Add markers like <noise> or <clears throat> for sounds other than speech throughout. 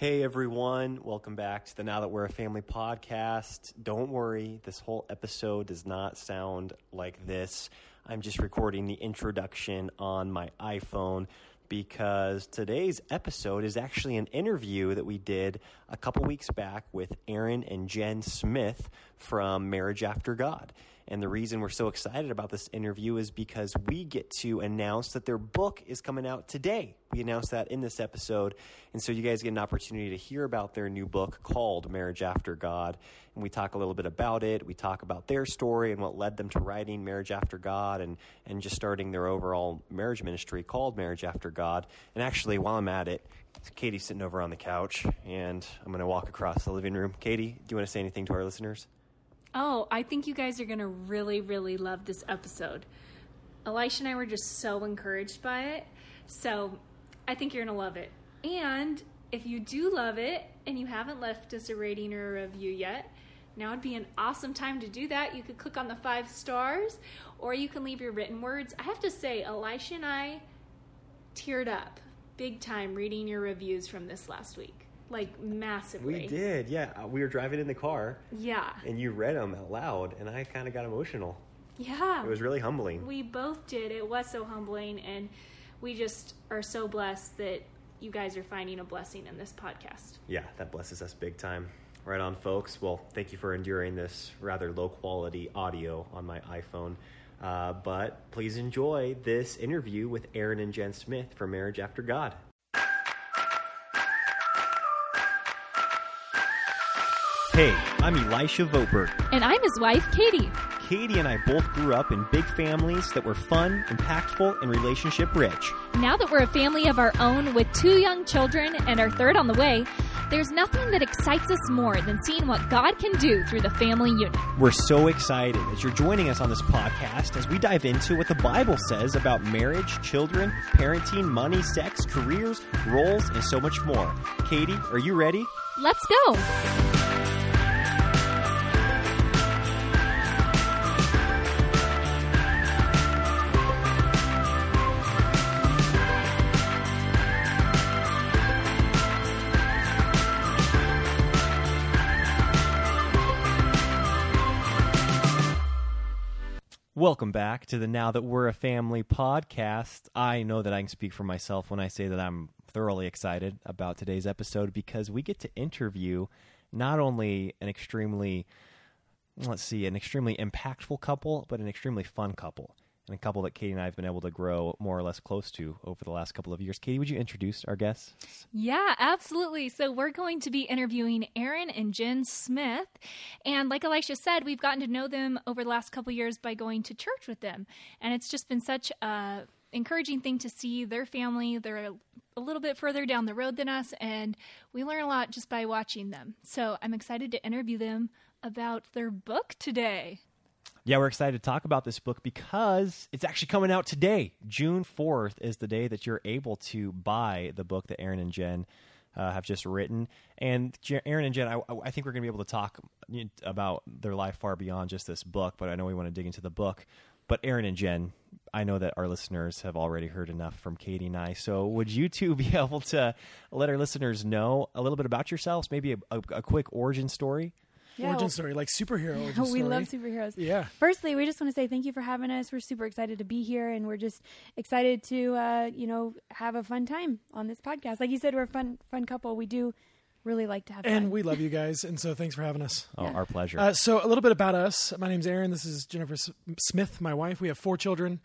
Hey everyone, welcome back to the Now That We're a Family podcast. Don't worry, this whole episode does not sound like this. I'm just recording the introduction on my iPhone because today's episode is actually an interview that we did a couple weeks back with Aaron and Jen Smith from Marriage After God. And the reason we're so excited about this interview is because we get to announce that their book is coming out today. We announced that in this episode. And so you guys get an opportunity to hear about their new book called Marriage After God. And we talk a little bit about it. We talk about their story and what led them to writing Marriage After God and, and just starting their overall marriage ministry called Marriage After God. And actually, while I'm at it, Katie's sitting over on the couch, and I'm going to walk across the living room. Katie, do you want to say anything to our listeners? Oh, I think you guys are going to really, really love this episode. Elisha and I were just so encouraged by it. So I think you're going to love it. And if you do love it and you haven't left us a rating or a review yet, now would be an awesome time to do that. You could click on the five stars or you can leave your written words. I have to say, Elisha and I teared up big time reading your reviews from this last week like massively. We did, yeah. Uh, we were driving in the car. Yeah. And you read them out loud, and I kind of got emotional. Yeah. It was really humbling. We both did. It was so humbling, and we just are so blessed that you guys are finding a blessing in this podcast. Yeah, that blesses us big time. Right on, folks. Well, thank you for enduring this rather low quality audio on my iPhone. Uh, but please enjoy this interview with Aaron and Jen Smith from Marriage After God. Hey, I'm Elisha Voberg. And I'm his wife, Katie. Katie and I both grew up in big families that were fun, impactful, and relationship rich. Now that we're a family of our own with two young children and our third on the way, there's nothing that excites us more than seeing what God can do through the family unit. We're so excited as you're joining us on this podcast as we dive into what the Bible says about marriage, children, parenting, money, sex, careers, roles, and so much more. Katie, are you ready? Let's go. Welcome back to the Now That We're a Family podcast. I know that I can speak for myself when I say that I'm thoroughly excited about today's episode because we get to interview not only an extremely, let's see, an extremely impactful couple, but an extremely fun couple and a couple that Katie and I have been able to grow more or less close to over the last couple of years. Katie, would you introduce our guests? Yeah, absolutely. So we're going to be interviewing Aaron and Jen Smith. And like Elisha said, we've gotten to know them over the last couple of years by going to church with them. And it's just been such a encouraging thing to see their family. They're a little bit further down the road than us, and we learn a lot just by watching them. So I'm excited to interview them about their book today. Yeah, we're excited to talk about this book because it's actually coming out today. June 4th is the day that you're able to buy the book that Aaron and Jen uh, have just written. And Aaron and Jen, I, I think we're going to be able to talk about their life far beyond just this book, but I know we want to dig into the book. But Aaron and Jen, I know that our listeners have already heard enough from Katie and I. So, would you two <laughs> be able to let our listeners know a little bit about yourselves? Maybe a, a, a quick origin story? Yeah, origin well, story, like superhero <laughs> origin We love superheroes. Yeah. Firstly, we just want to say thank you for having us. We're super excited to be here, and we're just excited to, uh, you know, have a fun time on this podcast. Like you said, we're a fun, fun couple. We do really like to have and fun. we love you <laughs> guys and so thanks for having us oh yeah. our pleasure uh, so a little bit about us my name's aaron this is jennifer S- smith my wife we have four children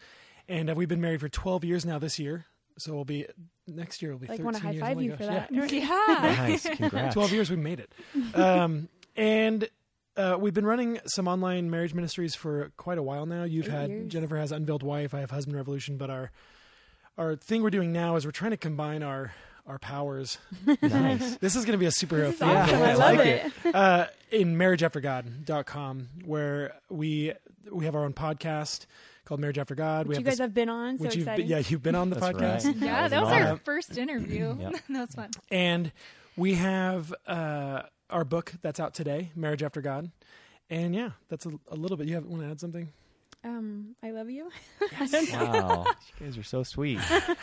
and uh, we've been married for 12 years now this year so we'll be next year we'll be like 13 want to high years. five oh you gosh. for that yeah, <laughs> yeah. nice congrats 12 years we made it um, and uh, we've been running some online marriage ministries for quite a while now. You've Eight had years. Jennifer has Unveiled Wife. I have Husband Revolution. But our our thing we're doing now is we're trying to combine our our powers. <laughs> nice. This is going to be a superhero This is thing. awesome. Yeah, I I love like it. Uh, in marriageaftergod.com, where we we have our own podcast called Marriage After God. Which we you have guys this, have been on. So you've exciting. been, yeah you've been on the That's podcast. right. Yeah, That that was was our first interview. Yep. <laughs> that was fun. And we have uh, our book that's out today, Marriage After God. And yeah, that's a, a little bit. You have, want to add something? Um, I love you. <laughs> Wow, you guys are so sweet.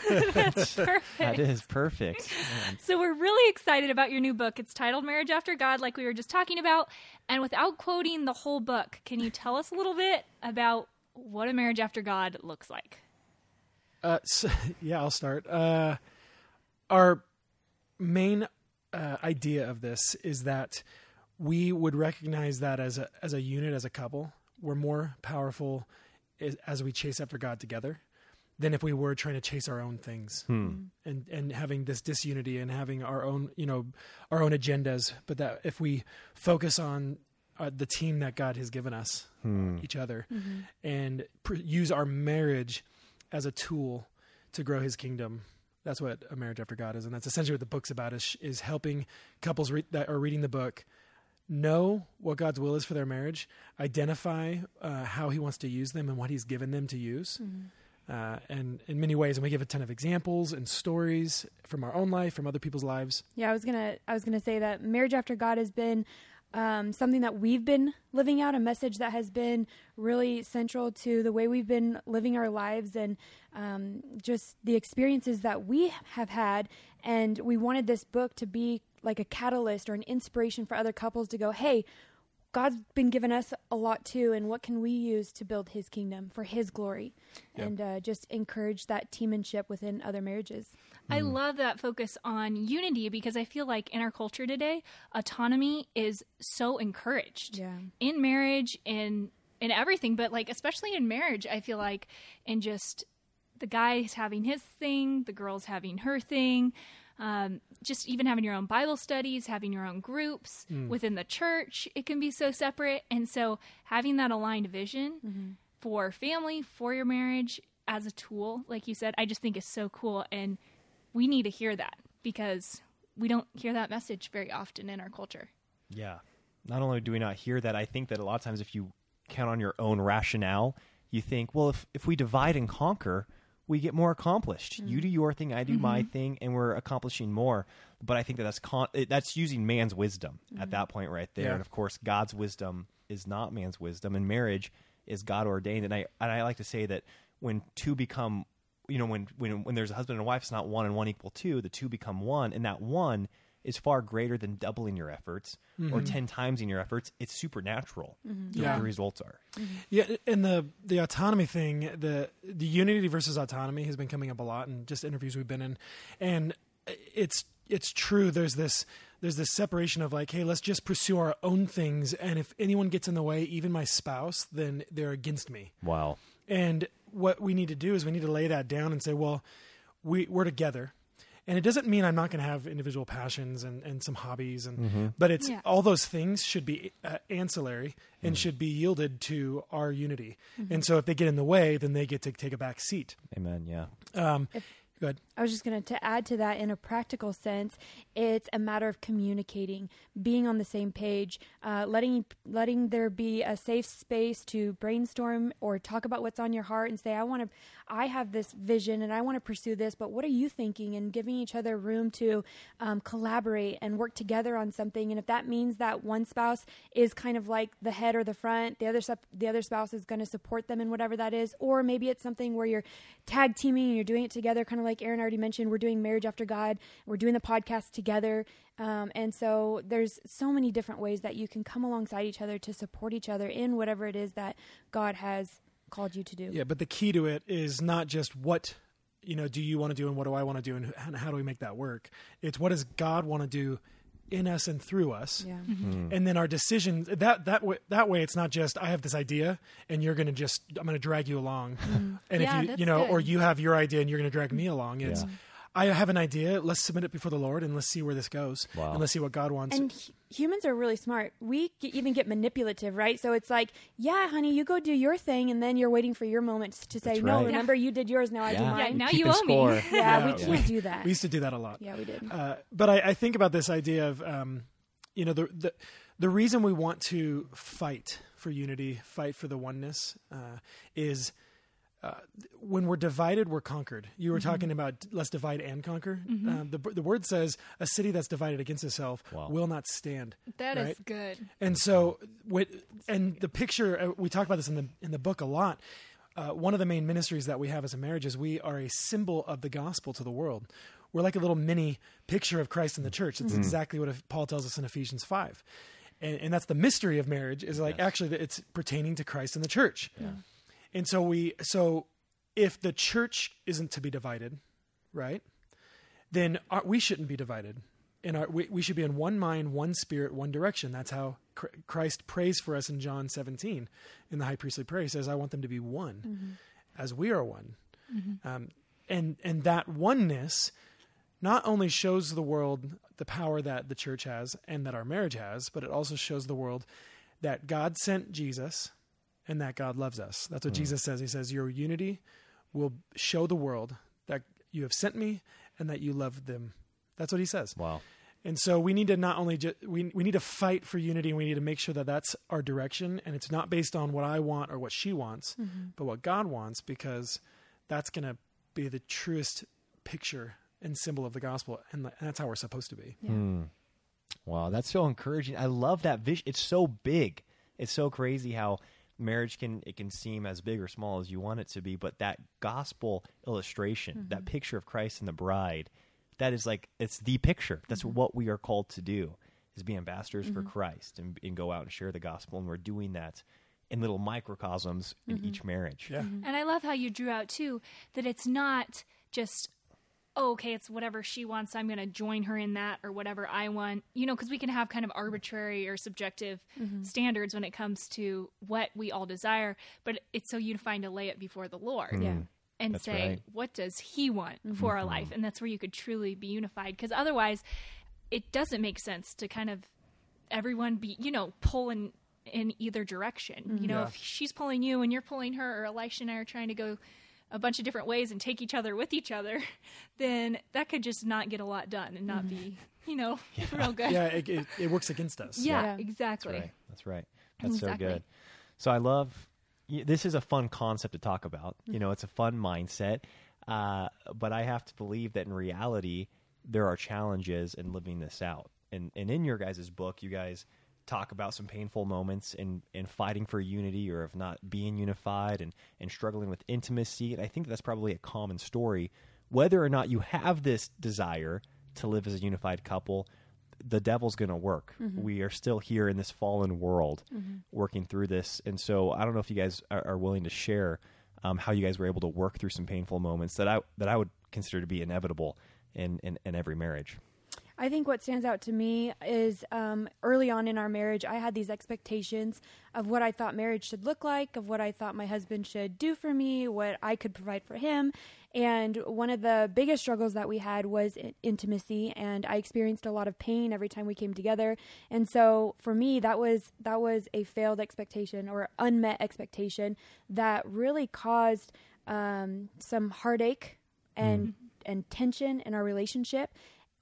That's <laughs> perfect. That is perfect. Man. <laughs> So we're really excited about your new book. It's titled Marriage After God, like we were just talking about. And without quoting the whole book, can you tell us a little bit about what a marriage after God looks like? Uh, so, yeah, I'll start. Uh, our main uh, idea of this is that we would recognize that as a as a unit, as a couple, we're more powerful as, as we chase after God together than if we were trying to chase our own things Hmm. and and having this disunity and having our own you know our own agendas. But that if we focus on uh, the team that God has given us, Hmm. each other, and pr- use our marriage as a tool to grow His kingdom. That's what a marriage after God is, and that's essentially what the book's about. Is is helping couples re- that are reading the book know what God's will is for their marriage, identify uh, how He wants to use them and what He's given them to use. Uh, and in many ways, and we give a ton of examples and stories from our own life, from other people's lives. Yeah, I was gonna I was gonna say that marriage after God has been um, something that we've been living out, a message that has been really central to the way we've been living our lives and um, just the experiences that we have had. And we wanted this book to be like a catalyst or an inspiration for other couples to go, hey. God's been giving us a lot too, and what can we use to build His kingdom for His glory, Yep. and uh, just encourage that teammanship within other marriages. I love that focus on unity because I feel like in our culture today, autonomy is so encouraged. Yeah. In marriage, in in everything, but like especially in marriage, I feel like in just the guy's having his thing, the girl's having her thing. Um, just even having your own Bible studies, having your own groups within the church, it can be so separate. And so, having that aligned vision for family, for your marriage as a tool, like you said, I just think is so cool. And we need to hear that because we don't hear that message very often in our culture. Yeah. Not only do we not hear that, I think that a lot of times if you count on your own rationale, you think, well, if, if we divide and conquer, we get more accomplished. You do mm. your thing, I do my mm-hmm. thing, and we're accomplishing more. But I think that that's con- that's using man's wisdom at mm-hmm. that point right there. Yeah. And of course, God's wisdom is not man's wisdom, and marriage is God ordained. And I and I like to say that when two become you know when when when there's a husband and a wife, it's not one and one equal two. The two become one, and that one is far greater than doubling your efforts or mm-hmm. ten times in your efforts. It's supernatural. Mm-hmm. Yeah. What the results are. Mm-hmm. Yeah, and the the autonomy thing, the the unity versus autonomy has been coming up a lot in just interviews we've been in, and it's it's true. There's this there's this separation of like, hey, let's just pursue our own things, and if anyone gets in the way, even my spouse, then they're against me. Wow. And what we need to do is we need to lay that down and say, well, we we're together. And it doesn't mean I'm not going to have individual passions and, and some hobbies, and but it's Yeah. all those things should be uh, ancillary and should be yielded to our unity. And so if they get in the way, then they get to take a back seat. Amen. Yeah. Um, I was just going to add to that in a practical sense, it's a matter of communicating, being on the same page, uh, letting letting there be a safe space to brainstorm or talk about what's on your heart and say, I want to, I have this vision and I want to pursue this, but what are you thinking? And giving each other room to um, collaborate and work together on something. And if that means that one spouse is kind of like the head or the front, the other the other spouse is going to support them in whatever that is, or maybe it's something where you're tag teaming and you're doing it together, kind of like Aaron already mentioned. We're doing Marriage After God. We're doing the podcast together, um, and so there's so many different ways that you can come alongside each other to support each other in whatever it is that God has called you to do. Yeah, but the key to it is not just what you know do you want to do and what do I want to do and how do we make that work. It's what does God want to do in us and through us. Yeah. Mm-hmm. Hmm. and then our decisions that that way that way it's not just I have this idea and you're going to just I'm going to drag you along, mm-hmm. and Yeah, if you you know or you have your idea and you're going to drag me along. It's Yeah. I have an idea. Let's submit it before the Lord and let's see where this goes. Wow. And let's see what God wants. And hu- humans are really smart. We get, even get manipulative, right? So it's like, yeah, honey, you go do your thing, and then you're waiting for your moments to say, That's no, right. remember you did yours, now I do mine. Yeah, now Keeping you owe me. Yeah, <laughs> Yeah, we we- can't do that. we used to do that a lot. yeah, we did. Uh, but I, I think about this idea of, um, you know, the, the the reason we want to fight for unity, fight for the oneness, uh, is uh, when we're divided, we're conquered. You were Mm-hmm. talking about let's divide and conquer. Um, the the word says a city that's divided against itself Wow. will not stand. That is Right. good. And so, with, and the picture uh, we talk about this in the in the book a lot. Uh, one of the main ministries that we have as a marriage is we are a symbol of the gospel to the world. We're like a little mini picture of Christ in the church. It's exactly what Paul tells us in Ephesians five, and, and that's the mystery of marriage. Is like Yes. actually it's pertaining to Christ in the church. And so we so if the church isn't to be divided, right? Then our, we shouldn't be divided. And our, we, we should be in one mind, one spirit, one direction. That's how Christ prays for us in John 17 in the high priestly prayer. He says, I want them to be one as we are one. Um, and, and that oneness not only shows the world the power that the church has and that our marriage has, but it also shows the world that God sent Jesus and that God loves us. That's what Jesus says. He says, Your unity will show the world that you have sent me and that you love them. That's what he says. Wow. And so we need to not only ju- we we need to fight for unity and we need to make sure that that's our direction and it's not based on what I want or what she wants, but what God wants because that's going to be the truest picture and symbol of the gospel and, and that's how we're supposed to be. Hmm. Wow, that's so encouraging. I love that vision. It's so big. It's so crazy how marriage can it can seem as big or small as you want it to be, but that gospel illustration, that mm-hmm. picture of Christ and the bride, that is like it's the picture. That's mm-hmm. what we are called to do is be ambassadors for mm-hmm. Christ and, and go out and share the gospel and we're doing that in little microcosms in each marriage. Yeah. And I love how you drew out too that it's not just oh, okay, it's whatever she wants. I'm going to join her in that or whatever I want. You know, because we can have kind of arbitrary or subjective mm-hmm. standards when it comes to what we all desire. But it's so unifying to lay it before the Lord. Yeah. And That's say, right. what does he want mm-hmm. for our life? And that's where you could truly be unified. Because otherwise, it doesn't make sense to kind of everyone be, you know, pulling in either direction. You know, Yeah. if she's pulling you and you're pulling her, or Elisha and I are trying to go a bunch of different ways and take each other with each other, <laughs> then that could just not get a lot done and not be, you know, <laughs> real good. Yeah, it, it, it works against us. Yeah, Yeah. exactly. That's right. That's right. That's so good. So I love this is a fun concept to talk about. You know, it's a fun mindset. Uh, but I have to believe that in reality, there are challenges in living this out. And and in your guys' book, you guys talk about some painful moments in in fighting for unity or of not being unified and and struggling with intimacy. And I think that's probably a common story. Whether or not you have this desire to live as a unified couple, the devil's going to work. We are still here in this fallen world working through this. And so I don't know if you guys are, are willing to share um, how you guys were able to work through some painful moments that I that I would consider to be inevitable in, in, in every marriage. I think what stands out to me is um, early on in our marriage, I had these expectations of what I thought marriage should look like, of what I thought my husband should do for me, what I could provide for him. And one of the biggest struggles that we had was intimacy, and I experienced a lot of pain every time we came together. And so for me, that was that was a failed expectation or unmet expectation that really caused um, some heartache and and tension in our relationship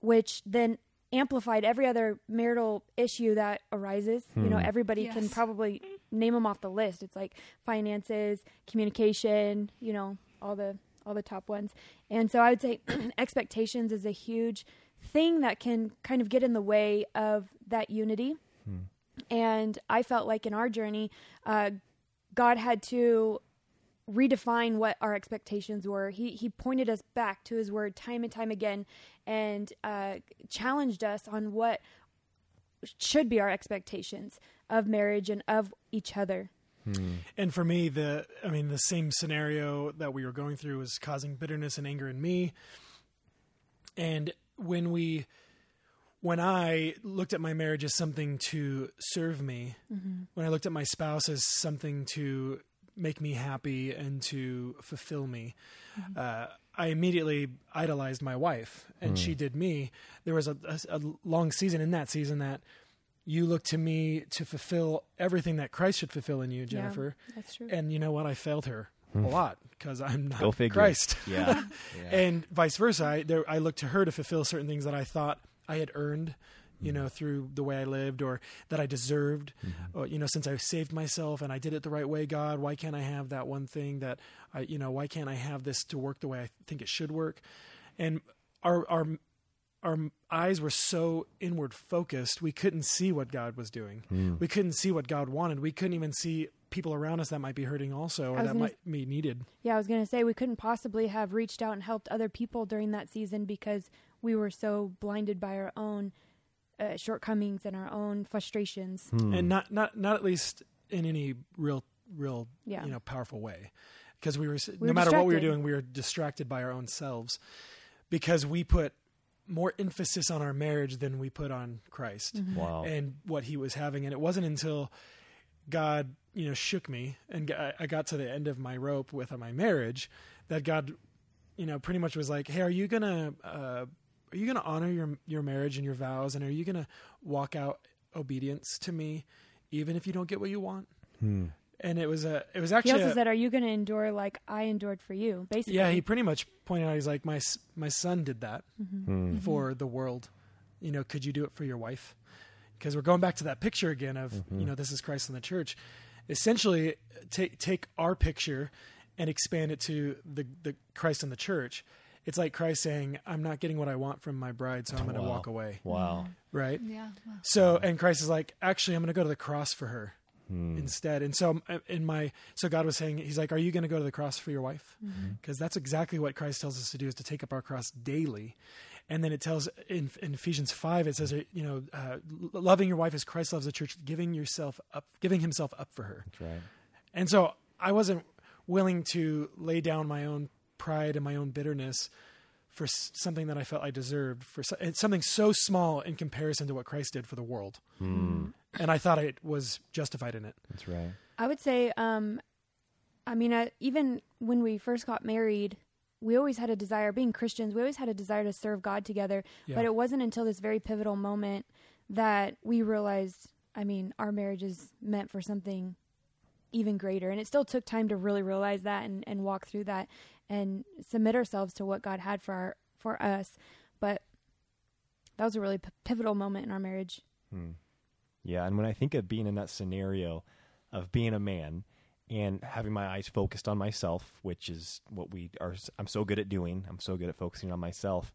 which then amplified every other marital issue that arises. You know, everybody can probably name them off the list. It's like finances, communication, you know, all the all the top ones. And so I would say <clears throat> expectations is a huge thing that can kind of get in the way of that unity. And I felt like in our journey, uh, God had to redefine what our expectations were. He he pointed us back to His Word time and time again, and uh, challenged us on what should be our expectations of marriage and of each other. And for me, the I mean, the same scenario that we were going through was causing bitterness and anger in me. And when we, when I looked at my marriage as something to serve me, when I looked at my spouse as something to make me happy and to fulfill me, mm-hmm. uh, I immediately idolized my wife, and she mm. did me. There was a, a, a long season in that season that you look to me to fulfill everything that Christ should fulfill in you, Jennifer. that's true. And you know what? I failed her hmm. a lot because I'm not Go figure. Christ. Yeah. <laughs> yeah. And vice versa. I, there, I looked to her to fulfill certain things that I thought I had earned you know, through the way I lived or that I deserved. Mm-hmm. Or, you know, since I saved myself and I did it the right way, God, why can't I have that one thing that I, you know, why can't I have this to work the way I think it should work? And our, our, our eyes were so inward focused, we couldn't see what God was doing. Hmm. We couldn't see what God wanted. We couldn't even see people around us that might be hurting also or that gonna might be needed. Yeah, I was going to say we couldn't possibly have reached out and helped other people during that season because we were so blinded by our own uh, shortcomings and our own frustrations. Hmm. and not not not at least in any real real Yeah. you know powerful way because we were s- We no were matter what we were doing we were distracted by our own selves because we put more emphasis on our marriage than we put on Christ Mm-hmm. Wow. and what he was having and it wasn't until God you know shook me and I got to the end of my rope with my marriage that God you know pretty much was like hey are you going to uh are you going to honor your your marriage and your vows and are you going to walk out obedience to me even if you don't get what you want? Hmm. and it was a it was actually He actually also a- said, "Are you going to endure like I endured for you?" Basically, yeah he pretty much pointed out he's like my my son did that Hmm. for the world. You know could you do it for your wife? Because we're going back to that picture again of you know this is Christ in the church. Essentially take take our picture and expand it to the the Christ in the church it's like Christ saying I'm not getting what I want from my bride so I'm going to Wow. walk away Wow. right Yeah. So, and Christ is like, actually, I'm going to go to the cross for her Hmm. instead. And so, um, in my, so God was saying, He's like, are you going to go to the cross for your wife? Because that's exactly what Christ tells us to do: is to take up our cross daily. And then it tells in, in Ephesians five, it says, you know, uh, loving your wife as Christ loves the church, giving yourself up, giving Himself up for her. That's right. And so, I wasn't willing to lay down my own pride and my own bitterness for something that I felt I deserved for something so small in comparison to what Christ did for the world. Hmm. And I thought I was justified in it. That's right. I would say, um, I mean, uh, even when we first got married, we always had a desire, being Christians, we always had a desire to serve God together. Yeah. But it wasn't until this very pivotal moment that we realized, I mean, our marriage is meant for something even greater. And it still took time to really realize that and, and walk through that and submit ourselves to what God had for our, for us. But that was a really p- pivotal moment in our marriage. Hmm. Yeah, and when I think of being in that scenario of being a man and having my eyes focused on myself, which is what we are, I'm so good at doing. I'm so good at focusing on myself,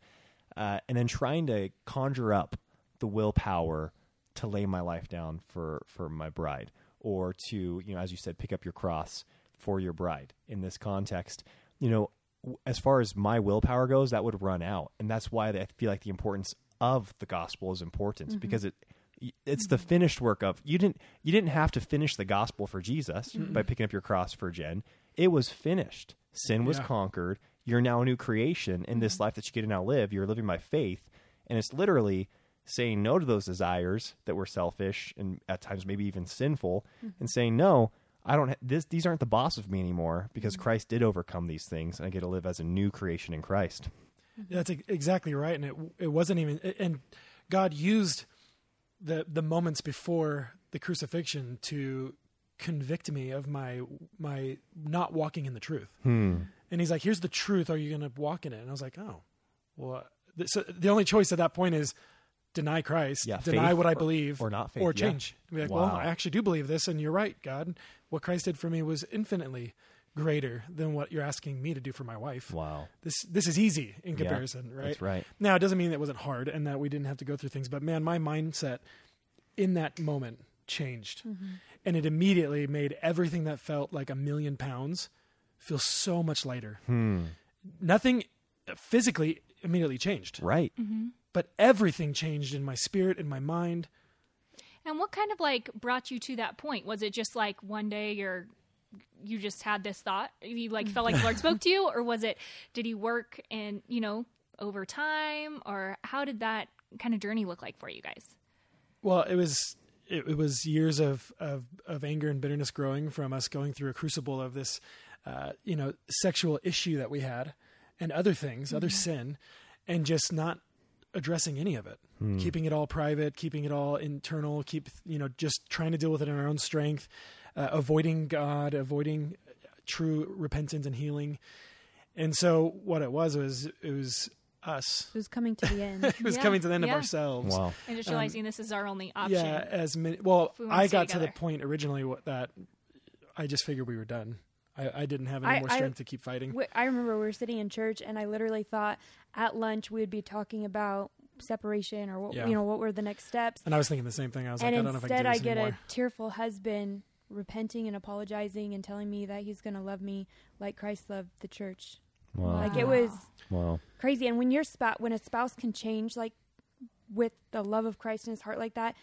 uh, and then trying to conjure up the willpower to lay my life down for for my bride, or to you know, as you said, pick up your cross for your bride. In this context, you know, as far as my willpower goes, that would run out, and that's why I feel like the importance of the gospel is important mm-hmm. because it it's the mm-hmm. finished work of you didn't you didn't have to finish the gospel for Jesus by picking up your cross for Jen. It was finished. Sin was Yeah. conquered. You're now a new creation in this mm-hmm. life that you get to now live. You're living by faith, and it's literally saying no to those desires that were selfish and at times maybe even sinful, and saying no. I don't. Ha- this, these aren't the boss of me anymore because Christ did overcome these things, and I get to live as a new creation in Christ. That's exactly right. And it, it wasn't even, and God used the, the moments before the crucifixion to convict me of my, my not walking in the truth. Hmm. And he's like, here's the truth. Are you going to walk in it? And I was like, oh, well, th- so the only choice at that point is deny Christ, Yeah, deny what I or- believe, or not faith, or yeah. change. Be like, Wow. well, I actually do believe this, and you're right, God. What Christ did for me was infinitely greater than what you're asking me to do for my wife. Wow. This this is easy in Yeah, comparison, right? That's right. Now, it doesn't mean it wasn't hard and that we didn't have to go through things, but man, my mindset in that moment changed. And it immediately made everything that felt like a million pounds feel so much lighter. Hmm. Nothing physically immediately changed, Right. But everything changed in my spirit, in my mind. And what kind of like brought you to that point? Was it just like one day you're you just had this thought? You like felt like the Lord spoke to you, or was it did he work and you know over time, or how did that kind of journey look like for you guys? Well, it was it, it was years of, of of anger and bitterness growing from us going through a crucible of this, uh, you know, sexual issue that we had, and other things, other sin, and just not addressing any of it, keeping it all private, keeping it all internal, keep you know just trying to deal with it in our own strength, uh, avoiding God, avoiding true repentance and healing, and so what it was was it was us. It was coming to the end. <laughs> it was Yeah, coming to the end yeah. of ourselves. Wow. And just Um, this is our only option. Yeah, as many. Well, we I stay got to the point originally wh- that I just figured we were done. I, I didn't have any I- more I- strength to keep fighting. We- I remember we were sitting in church, and I literally thought at lunch we would be talking about separation or what Yeah. you know what were the next steps. and I was thinking the same thing. I was and like, I don't know if I can instead, do I, get anymore. a tearful husband repenting and apologizing and telling me that he's going to love me like Christ loved the church. Wow. Like it was Wow. crazy. And when your spouse, when a spouse can change like with the love of Christ in his heart like that,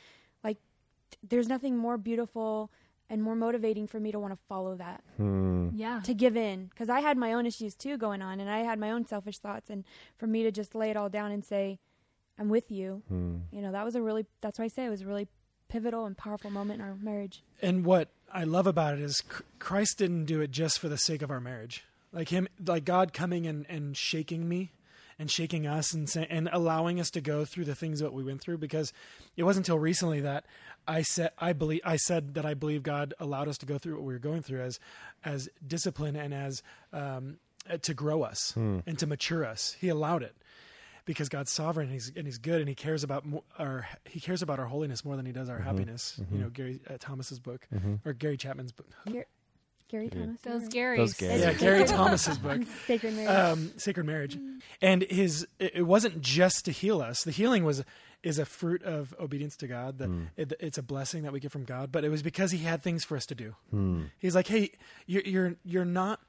like there's nothing more beautiful and more motivating for me to want to follow that Hmm. Yeah. to give in because I had my own issues too going on and I had my own selfish thoughts and for me to just lay it all down and say I'm with you Hmm. you know that was a really that's why I say it was a really pivotal and powerful moment in our marriage And what I love about it is Christ didn't do it just for the sake of our marriage. Like him, like God coming and, and shaking me and shaking us and say, and allowing us to go through the things that we went through because it wasn't until recently that I said I believe I said that I believe God allowed us to go through what we were going through as as discipline and as um, uh, to grow us and to mature us. He allowed it because God's sovereign and he's and he's good and he cares about mo- our he cares about our holiness more than he does our happiness. You know, Gary uh, Thomas's book or Gary Chapman's book. Gar- Gary Thomas Those or- Garys. Those Garys. Yeah, Gary <laughs> Thomas's book. Sacred Marriage Um, Sacred Marriage, mm. and his it it wasn't just to heal us. The healing was is a fruit of obedience to God. That mm. it, it's a blessing that we get from God. But it was because He had things for us to do. Hmm. He's like, hey, you're you're you're not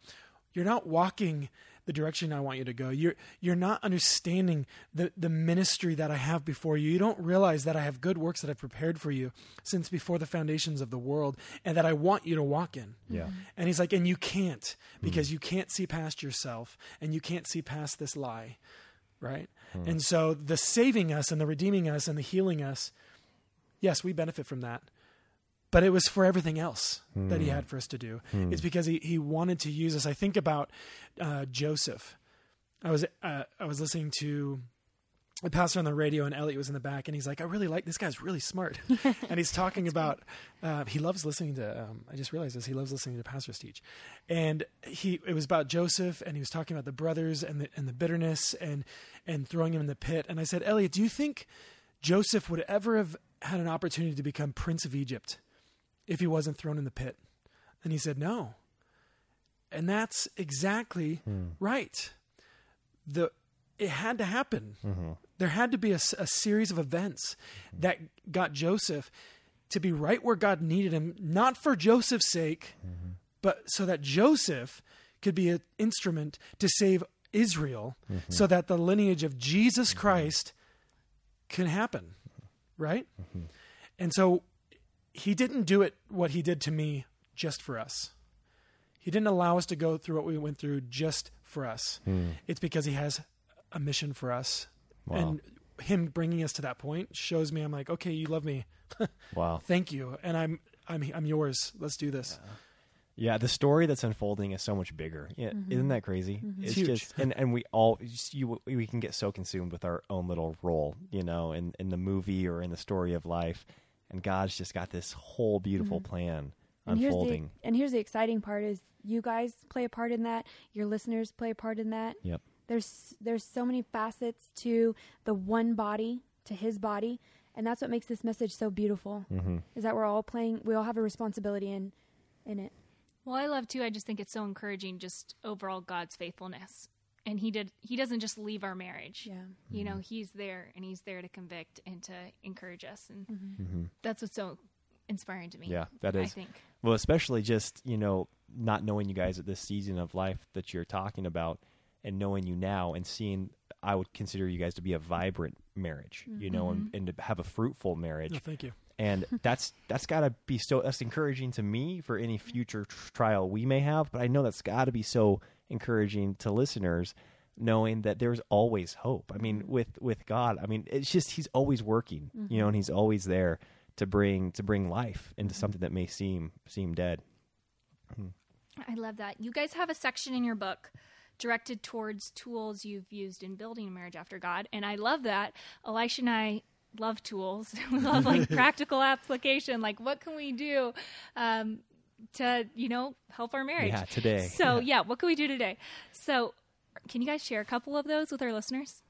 you're not walking the direction I want you to go. You're you're not understanding the the ministry that I have before you. You don't realize that I have good works that I've prepared for you since before the foundations of the world, and that I want you to walk in. Yeah. Mm-hmm. And he's like, and you can't mm-hmm. because you can't see past yourself and you can't see past this lie. Right. Mm-hmm. And so the saving us and the redeeming us and the healing us, yes, we benefit from that. But it was for everything else that he had for us to do. It's because he, he wanted to use us. I think about uh, Joseph. I was uh, I was listening to a pastor on the radio, and Elliot was in the back, and he's like, "I really like this guy's really smart," <laughs> and he's talking about uh, he loves listening to. Um, I just realized this. He loves listening to pastors teach, and he it was about Joseph, and he was talking about the brothers and the and the bitterness and and throwing him in the pit. And I said, Elliot, do you think Joseph would ever have had an opportunity to become prince of Egypt if he wasn't thrown in the pit? And he said, no. And that's exactly hmm. right. The it had to happen. Mm-hmm. There had to be a series of events that got Joseph to be right where God needed him, not for Joseph's sake, mm-hmm. but so that Joseph could be an instrument to save Israel, mm-hmm. so that the lineage of Jesus Christ can happen, right? And so he didn't do it what he did to me just for us. He didn't allow us to go through what we went through just for us. Hmm. It's because he has a mission for us. Wow. And him bringing us to that point shows me I'm like, okay, you love me. <laughs> Wow. Thank you. And I'm I'm I'm yours. Let's do this. Yeah, the story that's unfolding is so much bigger. Yeah, mm-hmm. isn't that crazy? Mm-hmm. It's Huge. just and and we all just, you we can get so consumed with our own little role, you know, in in the movie or in the story of life, and God's just got this whole beautiful plan and here's the unfolding. and here's the exciting part is you guys play a part in that your listeners play a part in that Yep. there's there's so many facets to the one body to his body and that's what makes this message so beautiful Mm-hmm. is that we're all playing we all have a responsibility in in it Well, I love too. I just think it's so encouraging, just overall God's faithfulness, and He did. He doesn't just leave our marriage. yeah You know, mm-hmm. He's there, and He's there to convict and to encourage us, and Mm-hmm. mm-hmm. that's what's so inspiring to me. Yeah, that is I think. Well, especially just you know not knowing you guys at this season of life that you're talking about, and knowing you now and seeing, I would consider you guys to be a vibrant marriage, you mm-hmm. know, and, and to have a fruitful marriage. No, thank you. and that's that's got to be so that's encouraging to me for any future tr- trial we may have but i know that's got to be so encouraging to listeners knowing that there's always hope i mean mm-hmm. with with god i mean it's just he's always working you know mm-hmm. and he's always there to bring to bring life into mm-hmm. something that may seem seem dead I love that. You guys have a section in your book directed towards tools you've used in building a marriage after God, and I love that. Elisha and I love tools. <laughs> we love like <laughs> practical application. Like, what can we do um, to you know help our marriage? Yeah, today. So yeah, what can we do today? So, can you guys share a couple of those with our listeners?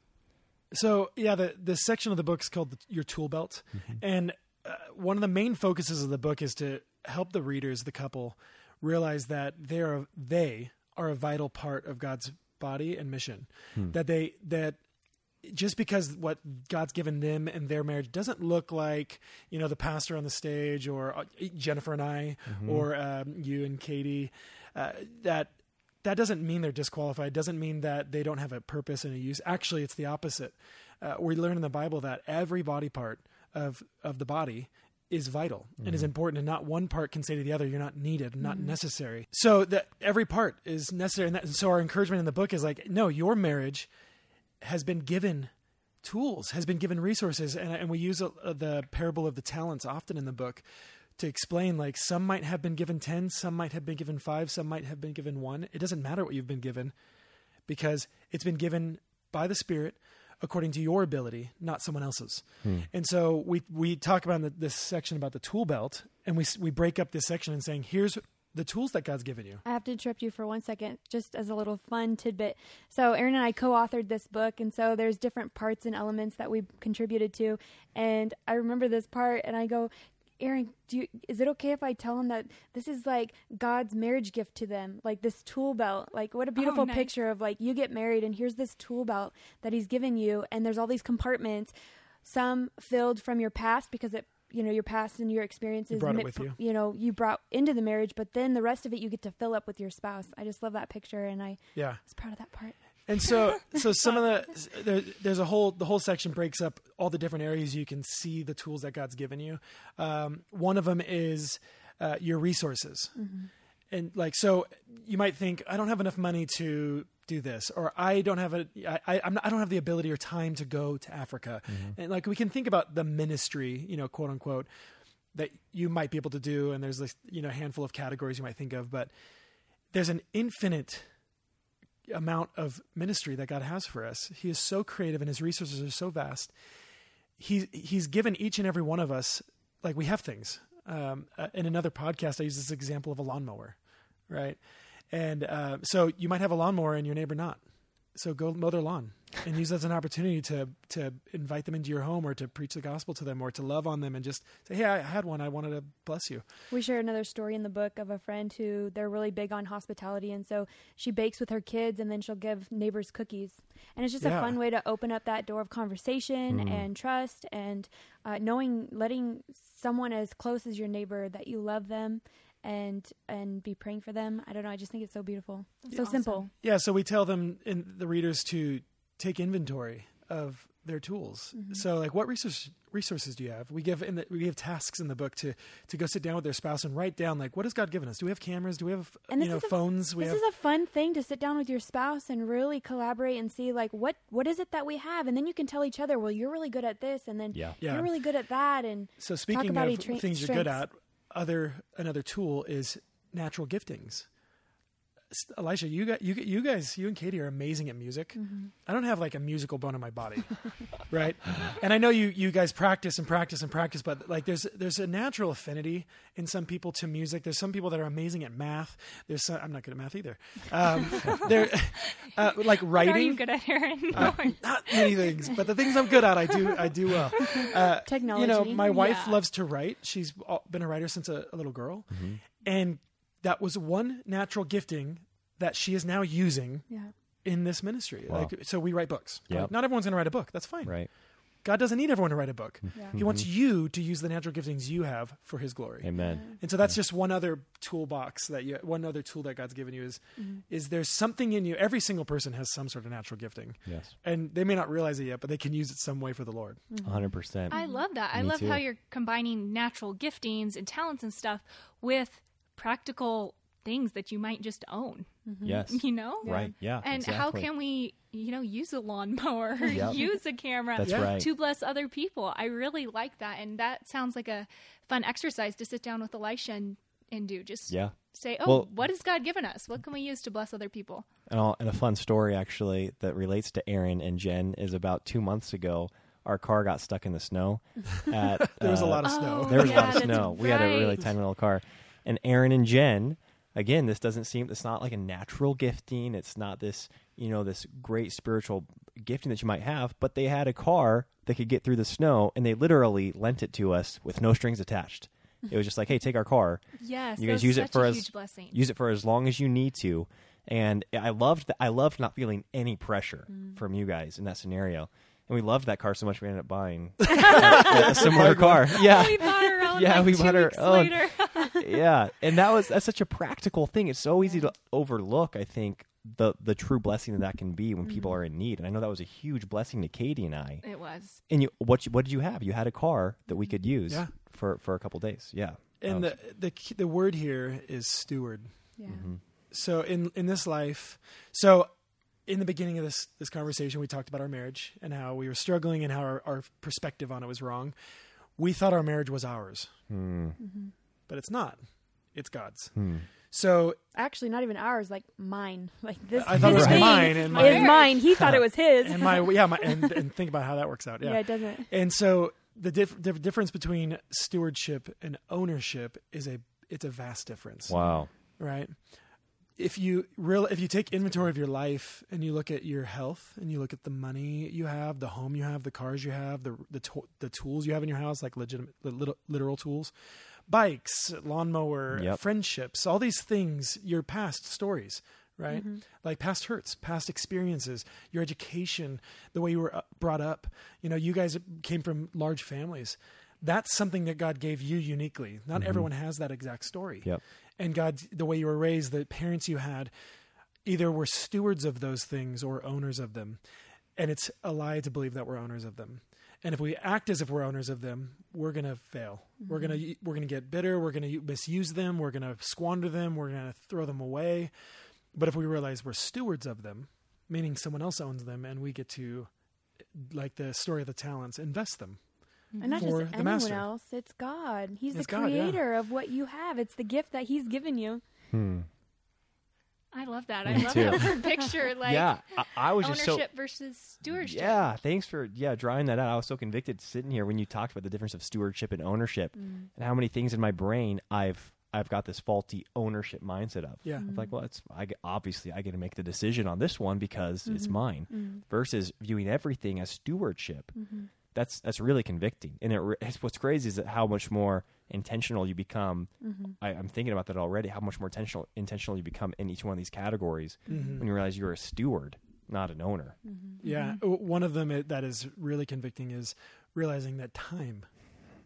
So yeah, the the section of the book is called the, your tool belt, and uh, one of the main focuses of the book is to help the readers, the couple, realize that they are they are a vital part of God's body and mission. That they that just because what God's given them and their marriage doesn't look like you know the pastor on the stage or uh, Jennifer and I or um, you and Katie, uh, that that doesn't mean they're disqualified. Doesn't mean that they don't have a purpose and a use. Actually, it's the opposite. Uh, we learn in the Bible that every body part of of the body is vital and is important, and not one part can say to the other, "You're not needed, not necessary." So that every part is necessary, and that, so our encouragement in the book is like, no, your marriage has been given tools, has been given resources, and, and we use uh, the parable of the talents often in the book to explain like some might have been given 10 some might have been given 5 some might have been given 1 it doesn't matter what you've been given because it's been given by the spirit according to your ability not someone else's. And so we we talk about the, this section about the tool belt and we we break up this section and saying here's the tools that god's given you I have to interrupt you for one second, just as a little fun tidbit. So, Aaron and I co authored this book, and so there's different parts and elements that we contributed to. And I remember this part, and I go, Aaron, do you, is it okay if I tell him that this is like God's marriage gift to them? Like this tool belt. Like, what a oh, beautiful nice. picture of like you get married, and here's this tool belt that He's given you, and there's all these compartments, some filled from your past because it you know your past and your experiences brought it mi- with you. you know you brought into the marriage but then the rest of it you get to fill up with your spouse. I just love that picture and i yeah. was proud of that part. And so, <laughs> so some of the there, there's a whole the whole section breaks up all the different areas you can see the tools that God's given you. Um, one of them is uh, your resources, and like so, you might think I don't have enough money to do this, or I don't have a I, I, I'm not, I don't have the ability or time to go to Africa, and like we can think about the ministry, you know, quote unquote, that you might be able to do, and there's this you know handful of categories you might think of, but there's an infinite amount of ministry that God has for us. He is so creative and his resources are so vast. He's he's given each and every one of us like we have things. Um, uh, in another podcast, I use this example of a lawnmower, right? And uh, so you might have a lawnmower and your neighbor not. So go mow their lawn and use that as an opportunity to to invite them into your home or to preach the gospel to them or to love on them and just say, hey, I had one. I wanted to bless you. we share another story in the book of a friend who they're really big on hospitality and so she bakes with her kids and then she'll give neighbors cookies and it's just Yeah. a fun way to open up that door of conversation Mm. and trust and uh, knowing letting someone as close as your neighbor that you love them and and be praying for them i don't know i just think it's so beautiful so awesome. simple Yeah, so we tell them in the readers to take inventory of their tools. Mm-hmm. So, like, what resource, resources do you have? We give in the, we give tasks in the book to to go sit down with their spouse and write down like what has God given us? Do we have cameras? Do we have And you know is a- phones? We this have is a fun thing to sit down with your spouse and really collaborate and see like what what is it that we have and then you can tell each other well you're really good at this and then Yeah. Yeah. you're really good at that and so speaking about of each tra- things you're good at. Other another tool is natural giftings. S- Elisha, you got you you guys, you and Katie are amazing at music. Mm-hmm. I don't have like a musical bone in my body, <laughs> right? And I know you you guys practice and practice and practice, but like there's there's a natural affinity in some people to music. There's some people that are amazing at math. There's some, I'm not good at math either. Um, <laughs> they're uh, like What are you writing. good at, Aaron? Uh, not many things, but the things I'm good at, I do I do well. <laughs> Uh, technology you know, my wife Yeah. loves to write. She's been a writer since a, a little girl, and that was one natural gifting that she is now using yeah in this ministry. Wow. Like, so we write books. Yep. Like, not everyone's going to write a book. That's fine. Right. God doesn't need everyone to write a book. yeah He wants you to use the natural giftings you have for His glory. Amen. And so that's just one other toolbox that you, one other tool that God's given you is, is there's something in you. Every single person has some sort of natural gifting, Yes. and they may not realize it yet, but they can use it some way for the Lord. Mm-hmm. 100%. I love that. I love too. how you're combining natural giftings and talents and stuff with practical things that you might just own. yes. <laughs> You know? Right. Yeah. And how can we, you know, use a lawnmower, <laughs> Yep. use a camera That's Yeah. right. to bless other people? I really like that, and that sounds like a fun exercise to sit down with Elisha and, and do. Just Yeah. say, "Oh, Well- what has God given us? What can we use to bless other people?" And, I'll, and a fun story actually that relates to Aaron and Jen is about two months ago, our car got stuck in the snow. <laughs> At There was a uh, lot of snow. Oh, There was yeah, a lot of that's snow. We had a really tiny little car, and Aaron and Jen again, this doesn't seem it's not like a natural gifting. It's not this you know this great spiritual gifting that you might have. But they had a car that could get through the snow, and they literally lent it to us with no strings attached. It was just like, hey, take our car. <laughs> Yes, You guys use it for as blessing. use it for as long as you need to. And I loved that. I loved not feeling any pressure Mm. from you guys in that scenario. And we loved that car so much we ended up buying <laughs> a, a similar car. <laughs> Yeah, we bought our own. Yeah, like, we bought our own. Later. yeah. And that was that's such a practical thing. It's so easy to overlook. I think the the true blessing that that can be when people are in need. And I know that was a huge blessing to Katie and I. it was. And you, what you, what did you have? You had a car that we could use Yeah. for for a couple days. Yeah. And That the the the word here is steward. Yeah. Mm-hmm. So in in this life, so in the beginning of this this conversation, we talked about our marriage and how we were struggling and how our, our perspective on it was wrong. We thought our marriage was ours, Hmm. But it's not. It's God's. Hmm. So Actually, not even ours. Like mine. <laughs> Like this. I thought it was thing mine and is mine. He thought it was <laughs> his. and my <laughs> yeah, my, and and think about how that works out. yeah. Yeah. it doesn't. And so the diff- the difference between stewardship and ownership is a it's a vast difference. Wow. right if you real if you take inventory of your life and you look at your health and you look at the money you have the home you have the cars you have the the, to- the tools you have in your house like legitimate little, literal tools bikes lawnmower Yep. friendships all these things your past stories right mm-hmm. like past hurts past experiences your education the way you were uh, brought up you know you guys came from large families that's something that god gave you uniquely not mm-hmm. everyone has that exact story Yep. and God, the way you were raised, the parents you had, either were stewards of those things or owners of them. And it's a lie to believe that we're owners of them. And if we act as if we're owners of them, we're going to fail. We're going to we're going to get bitter. We're going to misuse them. We're going to squander them. We're going to throw them away. But if we realize we're stewards of them, meaning someone else owns them, and we get to, like the story of the talents, invest them. And not For just anyone master. else. It's God. He's It's the God, yeah. creator of what you have. It's the gift that He's given you. Hmm. I love that. I love too. that word picture. <laughs> Like yeah. I, I was just so ownership versus stewardship. Yeah, thanks for yeah drawing that out. I was so convicted sitting here when you talked about the difference of stewardship and ownership, Mm. and how many things in my brain I've I've got this faulty ownership mindset of. Yeah. I'm like, well, it's I obviously I get to make the decision on this one because mm-hmm. it's mine, mm-hmm. versus viewing everything as stewardship. Mm-hmm. That's that's really convicting, and it, it's, what's crazy is that how much more intentional you become. Mm-hmm. I, I'm thinking about that already. How much more intentional intentional you become in each one of these categories Mm-hmm. when you realize you're a steward, not an owner. Mm-hmm. Yeah, mm-hmm. w- one of them that is really convicting is realizing that time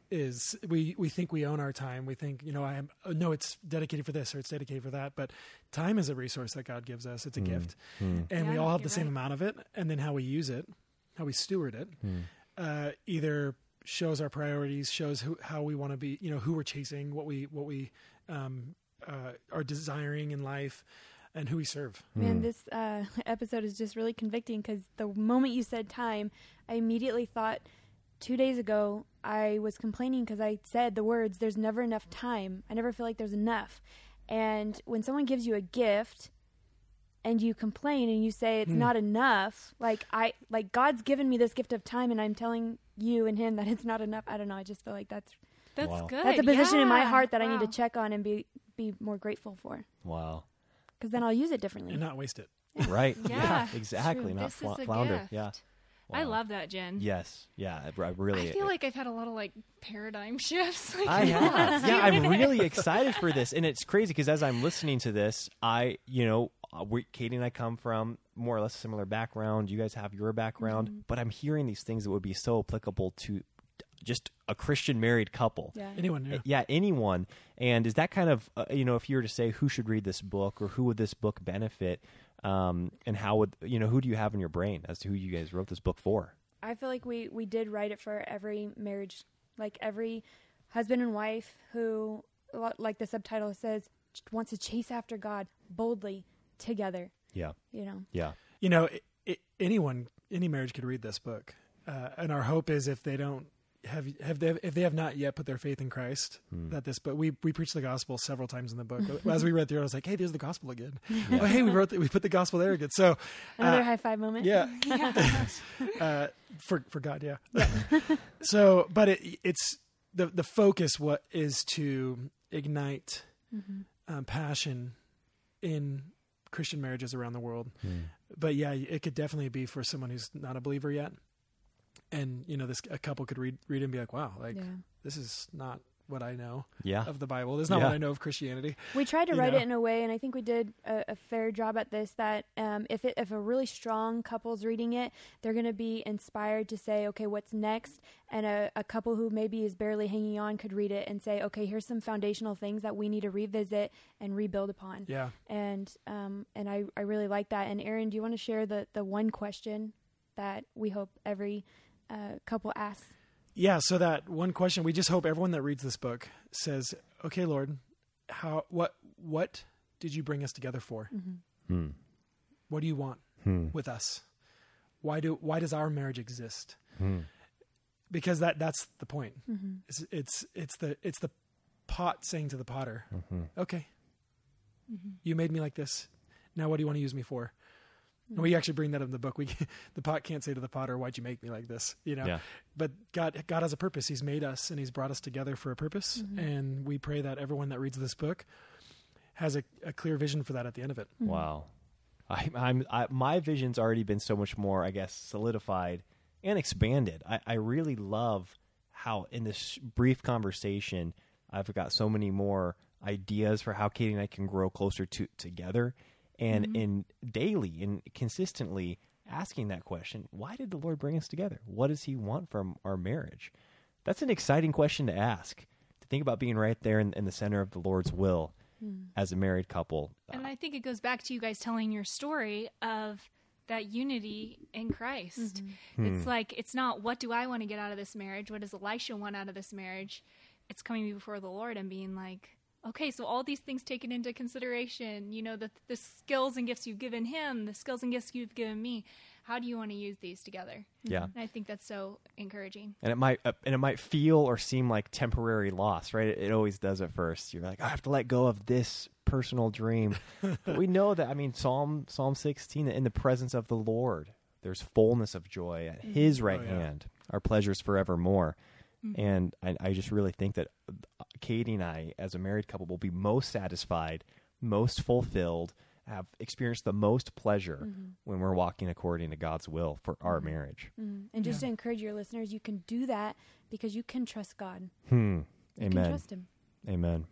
is we we think we own our time. We think you know I am oh, no, it's dedicated for this or it's dedicated for that. But time is a resource that God gives us. It's a gift, and we all have the same right. amount of it. And then how we use it, how we steward it, uh, either shows our priorities, shows who, how we want to be. You know who we're chasing, what we what we um, uh, are desiring in life, and who we serve. Man, this uh, episode is just really convicting because the moment you said time, I immediately thought two days ago I was complaining because I said the words, there's never enough time. I never feel like there's enough. And when someone gives you a gift and you complain and you say it's hmm. not enough, like I like God's given me this gift of time and I'm telling you and him that it's not enough. I don't know. I just feel like that's That's Wow. good. that's a position in my heart that I need to check on and be be more grateful for Wow. because then I'll use it differently. And not waste it. <laughs> Right. Yeah, exactly. Not fla- flounder. gift. Yeah. I love that, Jen. Yes. Yeah. I, I really. I feel like I've had a lot of like paradigm <laughs> shifts. Like, I have. <laughs> yeah, I'm really excited for this, and it's crazy because as I'm listening to this, I, you know, uh, we, Katie and I come from more or less a similar background. You guys have your background, Mm-hmm. but I'm hearing these things that would be so applicable to just a Christian married couple. Yeah. Anyone new? yeah anyone and is that kind of uh, you know if you were to say who should read this book or who would this book benefit um, and how would you know who do you have in your brain as to who you guys wrote this book for I feel like we we did write it for every marriage, like every husband and wife who, like the subtitle says, wants to chase after God boldly together. yeah You know, yeah you know, i i anyone, any marriage could read this book, uh, and our hope is if they don't have have they if they have not yet put their faith in Christ, that this but we we preach the gospel several times in the book. <laughs> As we read through, it, I was like, hey, there's the gospel again. Oh, hey, we wrote the, we put the gospel there again. So another uh, high five moment. yeah, <laughs> <laughs> uh, for for God, yeah. so, but it, it's the the focus. What is to ignite um, passion in Christian marriages around the world. Hmm. But yeah, it could definitely be for someone who's not a believer yet. And you know, this a couple could read read and be like, "Wow, like yeah. this is not what I know Yeah. of the Bible. This is not Yeah. what I know of Christianity." We tried to you write know. it in a way, and I think we did a, a fair job at this. That um, if it, if a really strong couple's reading it, they're going to be inspired to say, "Okay, what's next?" And a, a couple who maybe is barely hanging on could read it and say, "Okay, here's some foundational things that we need to revisit and rebuild upon." Yeah. And um, and I, I really like that. And Aaron, do you want to share the the one question that we hope every uh, couple asks? Yeah, so that one question, we just hope everyone that reads this book says, "Okay, Lord, how what what did you bring us together for? Hmm. What do you want Hmm. with us? Why do why does our marriage exist? Hmm. Because that that's the point. Mm-hmm. It's it's it's the it's the pot saying to the potter, Mhm. "Okay, Mm-hmm. you made me like this. Now what do you want to use me for?" And we actually bring that up in the book. We <laughs> the pot can't say to the potter, "Why'd you make me like this?" You know. Yeah. But God God has a purpose. He's made us and He's brought us together for a purpose. Mm-hmm. And we pray that everyone that reads this book has a, a clear vision for that at the end of it. Mm-hmm. Wow. I, I'm I, my vision's already been so much more, I guess, solidified and expanded. I, I really love how in this brief conversation, I've got so many more ideas for how Katie and I can grow closer to together, and mm-hmm. in daily and consistently asking that question: Why did the Lord bring us together? What does He want from our marriage? That's an exciting question to ask. To think about being right there in, in the center of the Lord's will hmm. as a married couple. And I think it goes back to you guys telling your story of that unity in Christ. Mm-hmm. It's hmm. like it's not what do I want to get out of this marriage? What does Elisha want out of this marriage? It's coming before the Lord and being like, okay, so all these things taken into consideration, you know, the the skills and gifts you've given him, the skills and gifts you've given me. How do you want to use these together? Yeah. And I think that's so encouraging. and it might uh, and it might feel or seem like temporary loss, right? It, it always does at first. You're like, I have to let go of this personal dream, <laughs> but we know that. I mean, Psalm Psalm 16, in the presence of the Lord, there's fullness of joy at His right Oh, yeah. hand. Our pleasures forevermore. And I, I just really think that uh, Katie and I, as a married couple, will be most satisfied, most fulfilled, have experienced the most pleasure when we're walking according to God's will for our marriage. Mm. And just Yeah. to encourage your listeners, you can do that because you can trust God. Hmm. You can Amen. trust Him. Amen.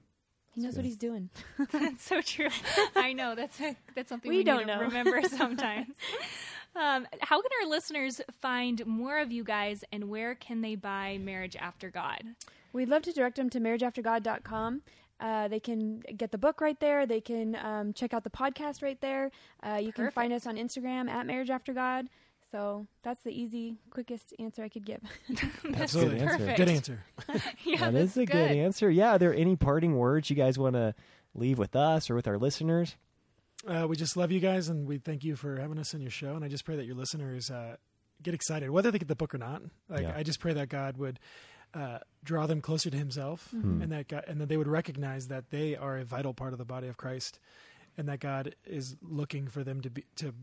He knows good. what He's doing. <laughs> That's so true. <laughs> I know that's a, that's something We we, don't need to know. remember sometimes. <laughs> um, how can our listeners find more of you guys, and where can they buy Marriage After God? We'd love to direct them to marriageaftergod.com. Uh, they can get the book right there. They can um, check out the podcast right there. Uh, you can find us on Instagram at Marriage After God. So that's the easy, quickest answer I could give. <laughs> <laughs> that's Absolutely. answer. Good answer. <laughs> Yeah, that that's is a good. answer. Yeah. Are there any parting words you guys want to leave with us or with our listeners? Uh, we just love you guys, and we thank you for having us on your show. And I just pray that your listeners uh, get excited, whether they get the book or not. Like Yeah. I just pray that God would uh, draw them closer to Himself, and that God, and that they would recognize that they are a vital part of the body of Christ, and that God is looking for them to be to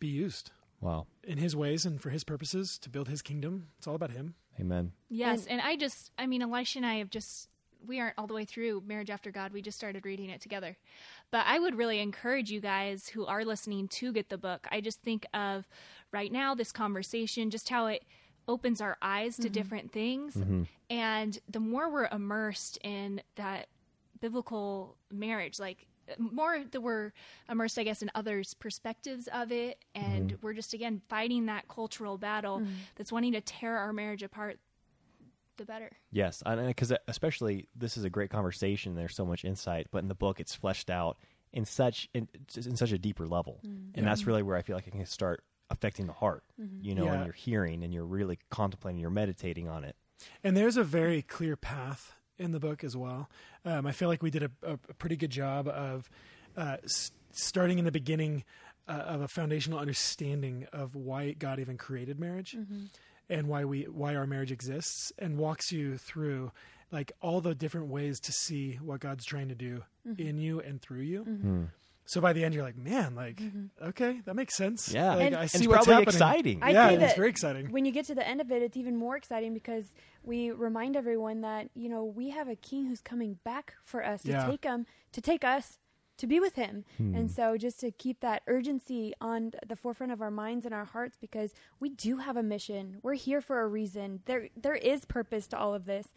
be used Wow. in His ways and for His purposes to build His kingdom. It's all about Him. Amen. Yes, and I just, I mean, Elisha and I have just, we aren't all the way through Marriage After God. We just started reading it together. But I would really encourage you guys who are listening to get the book. I just think of right now this conversation, just how it opens our eyes to mm-hmm. different things. Mm-hmm. And the more we're immersed in that biblical marriage, like, more that we're immersed, I guess, in others' perspectives of it, and mm-hmm. we're just again fighting that cultural battle mm. that's wanting to tear our marriage apart the better. Yes, because especially this is a great conversation. There's so much insight, but in the book, it's fleshed out in such in, in such a deeper level, and that's really where I feel like it can start affecting the heart. You know, Yeah. and you're hearing and you're really contemplating, you're meditating on it. And there's a very clear path in the book as well. Um, I feel like we did a, a, a pretty good job of uh, s- starting in the beginning uh, of a foundational understanding of why God even created marriage and why we why our marriage exists, and walks you through like all the different ways to see what God's trying to do mm-hmm. in you and through you. Mm-hmm. Hmm. So by the end, you're like, man, like, mm-hmm. okay, that makes sense. Yeah. Like, And- I And see it's what's probably happening. exciting. I yeah, it's very exciting. when you get to the end of it, it's even more exciting because we remind everyone that you know we have a king who's coming back for us to Yeah. take him to take us to be with him. Hmm. And so just to keep that urgency on the forefront of our minds and our hearts because we do have a mission. We're here for a reason. There there is purpose to all of this.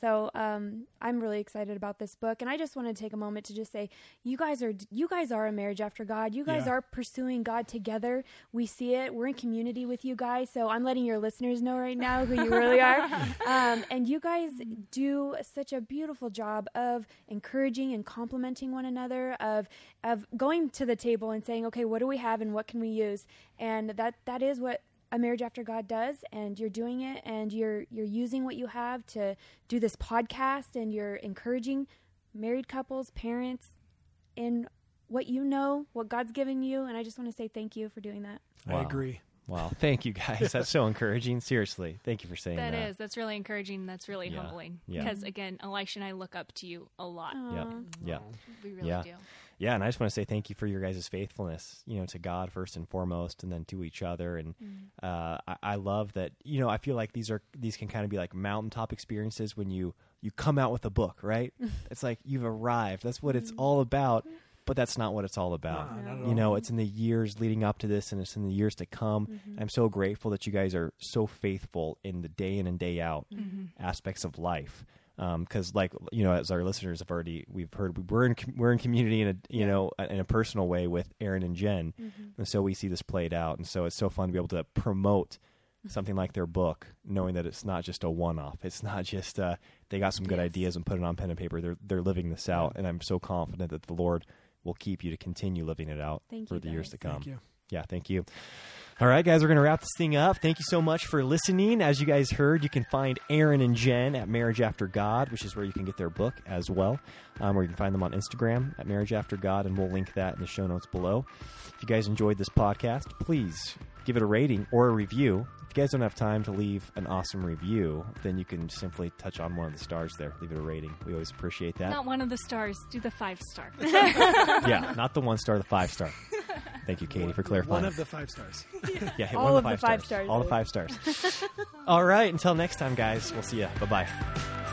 So um, I'm really excited about this book, and I just want to take a moment to just say, you guys are you guys are a marriage after God. You guys Yeah. are pursuing God together. We see it. We're in community with you guys. So I'm letting your listeners know right now who you really are, <laughs> um, and you guys do such a beautiful job of encouraging and complimenting one another, of of going to the table and saying, okay, what do we have and what can we use, and that that is what a marriage after God does, and you're doing it, and you're you're using what you have to do this podcast, and you're encouraging married couples, parents, in what you know, what God's given you, and I just want to say thank you for doing that. I agree. Wow. Thank you guys. That's so encouraging. Seriously. Thank you for saying that. That is. That's really encouraging. That's really Yeah. humbling. Yeah. Because again, Elisha and I look up to you a lot. Yeah. Yeah. We really Yeah. do. Yeah, and I just want to say thank you for your guys' faithfulness, you know, to God first and foremost, and then to each other. And mm. uh, I, I love that, you know, I feel like these are these can kind of be like mountaintop experiences when you you come out with a book, right? <laughs> it's like you've arrived. That's what it's mm. all about. But that's not what it's all about. Nah, not you all. know, it's in the years leading up to this, and it's in the years to come. Mm-hmm. I'm so grateful that you guys are so faithful in the day in and day out mm-hmm. aspects of life. Because, like you know, as our listeners have already, we've heard we're in we're in community in a you know in a personal way with Aaron and Jen, and so we see this played out, and so it's so fun to be able to promote <laughs> something like their book, knowing that it's not just a one off. It's not just uh, they got some good Yes. ideas and put it on pen and paper. They're they're living this out, and I'm so confident that the Lord will keep you to continue living it out Thank for you, the years to come. Thank you. Yeah, thank you. All right, guys, we're going to wrap this thing up. Thank you so much for listening. As you guys heard, you can find Aaron and Jen at Marriage After God, which is where you can get their book as well, um, or you can find them on Instagram at Marriage After God, and we'll link that in the show notes below. If you guys enjoyed this podcast, please give it a rating or a review. If you guys don't have time to leave an awesome review, then you can simply touch on one of the stars there, leave it a rating. We always appreciate that. Not one of the stars. Do the five star. <laughs> yeah, not the one star, the five star. <laughs> Thank you, Katie, for clarifying. One of the five stars. <laughs> <laughs> Yeah, hit All one of the five stars. stars. All the five stars. <laughs> All right. Until next time, guys. We'll see you. Bye bye.